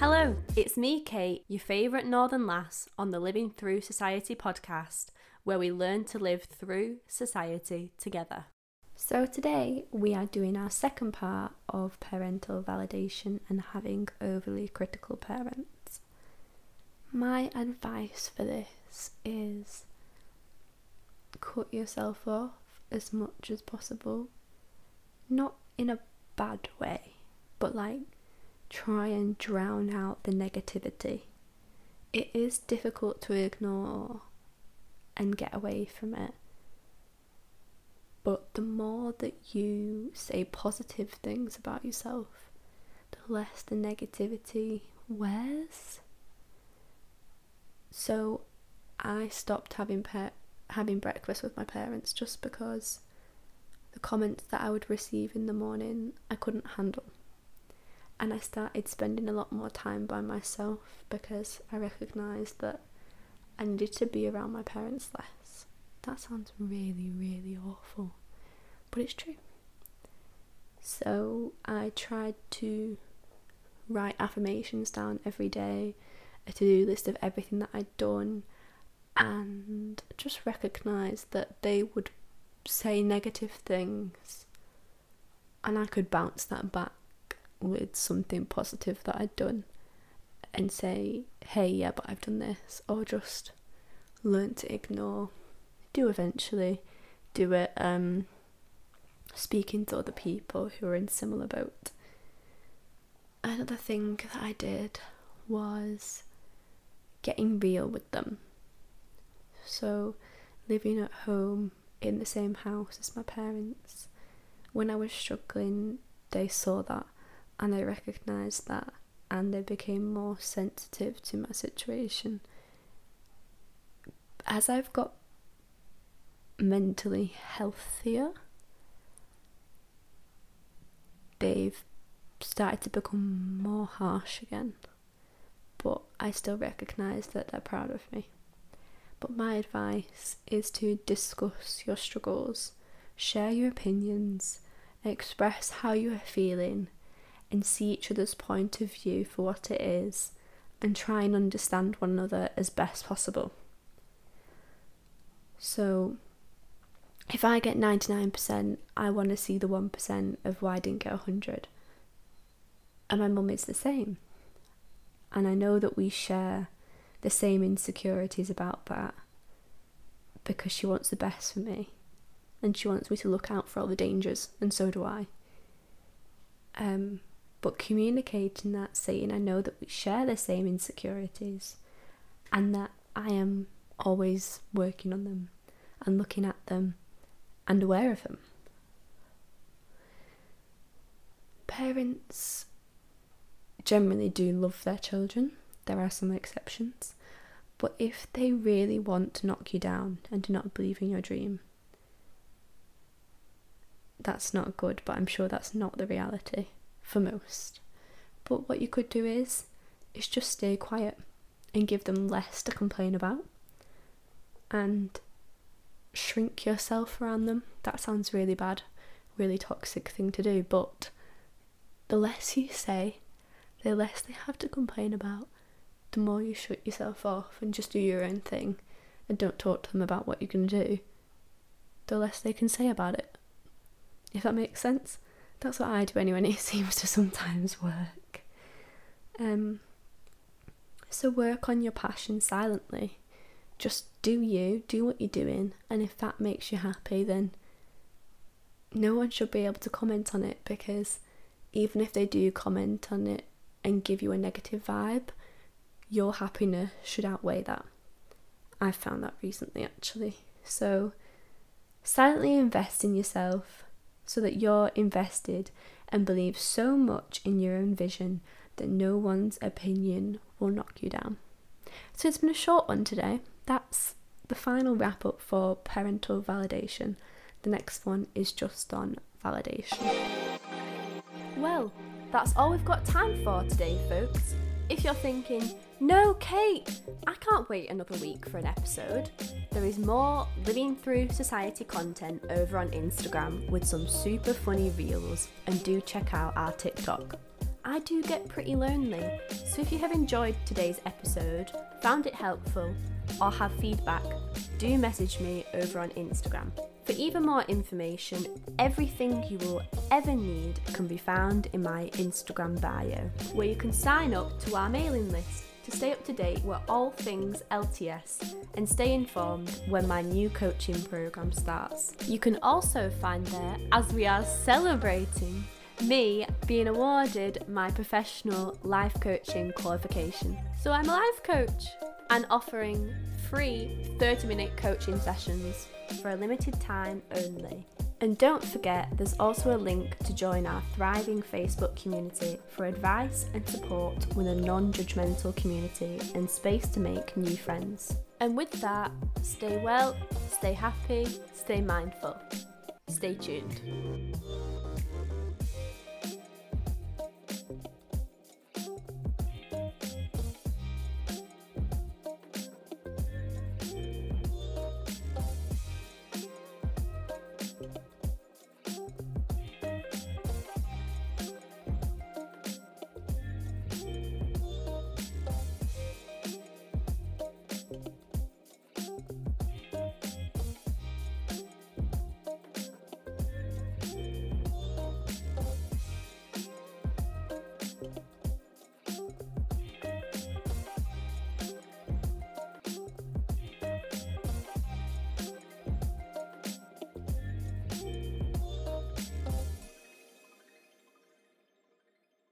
Hello, it's me, Kate, your favourite Northern lass on the Living Through Society podcast, where we learn to live through society together. So, today we are doing our second part of parental validation and having overly critical parents. My advice for this is cut yourself off as much as possible. Not in a bad way, but like try and drown out the negativity. It is difficult to ignore and get away from it. But the more that you say positive things about yourself, the less the negativity wears. So I stopped having pe- having breakfast with my parents just because the comments that I would receive in the morning I couldn't handle and I started spending a lot more time by myself because I recognised that I needed to be around my parents less. That sounds really, really awful, but it's true. So I tried to write affirmations down every day, a to do list of everything that I'd done, and just recognise that they would say negative things and I could bounce that back with something positive that I'd done and say, hey, yeah, but I've done this, or just learn to ignore. Do eventually do it, um, speaking to other people who are in similar boat. Another thing that I did was getting real with them. So, living at home in the same house as my parents, when I was struggling, they saw that and I recognised that and they became more sensitive to my situation. As I've got mentally healthier, they've started to become more harsh again. But I still recognise that they're proud of me. But my advice is to discuss your struggles, share your opinions, express how you are feeling, and see each other's point of view for what it is and try and understand one another as best possible. So, if I get 99%, I want to see the 1% of why I didn't get 100. And my mum is the same. And I know that we share the same insecurities about that because she wants the best for me and she wants me to look out for all the dangers, and so do I. Um, but communicating that, saying, I know that we share the same insecurities and that I am always working on them and looking at them and aware of them. Parents generally do love their children, there are some exceptions, but if they really want to knock you down and do not believe in your dream, that's not good, but I'm sure that's not the reality for most. But what you could do is is just stay quiet and give them less to complain about and shrink yourself around them. That sounds really bad, really toxic thing to do, but the less you say, the less they have to complain about, the more you shut yourself off and just do your own thing and don't talk to them about what you're going to do, the less they can say about it. If that makes sense. That's what I do anyway, and it seems to sometimes work. Um, so work on your passion silently. Just do you, do what you're doing, and if that makes you happy, then no one should be able to comment on it because even if they do comment on it and give you a negative vibe, your happiness should outweigh that. I found that recently actually. So silently invest in yourself so that you're invested and believe so much in your own vision that no one's opinion will knock you down. So it's been a short one today. That's the final wrap up for parental validation. The next one is just on validation. Well, that's all we've got time for today, folks. If you're thinking, no, Kate, I can't wait another week for an episode, there is more Living Through Society content over on Instagram with some super funny reels, and do check out our TikTok. I do get pretty lonely, so if you have enjoyed today's episode, found it helpful, or have feedback, do message me over on Instagram. For even more information, everything you will ever need can be found in my Instagram bio, where you can sign up to our mailing list to stay up to date with all things LTS and stay informed when my new coaching program starts. You can also find there, as we are celebrating me being awarded my professional life coaching qualification. So I'm a life coach and offering free 30 minute coaching sessions for a limited time only. And don't forget, there's also a link to join our thriving Facebook community for advice and support with a non judgmental community and space to make new friends. And with that, stay well, stay happy, stay mindful. Stay tuned.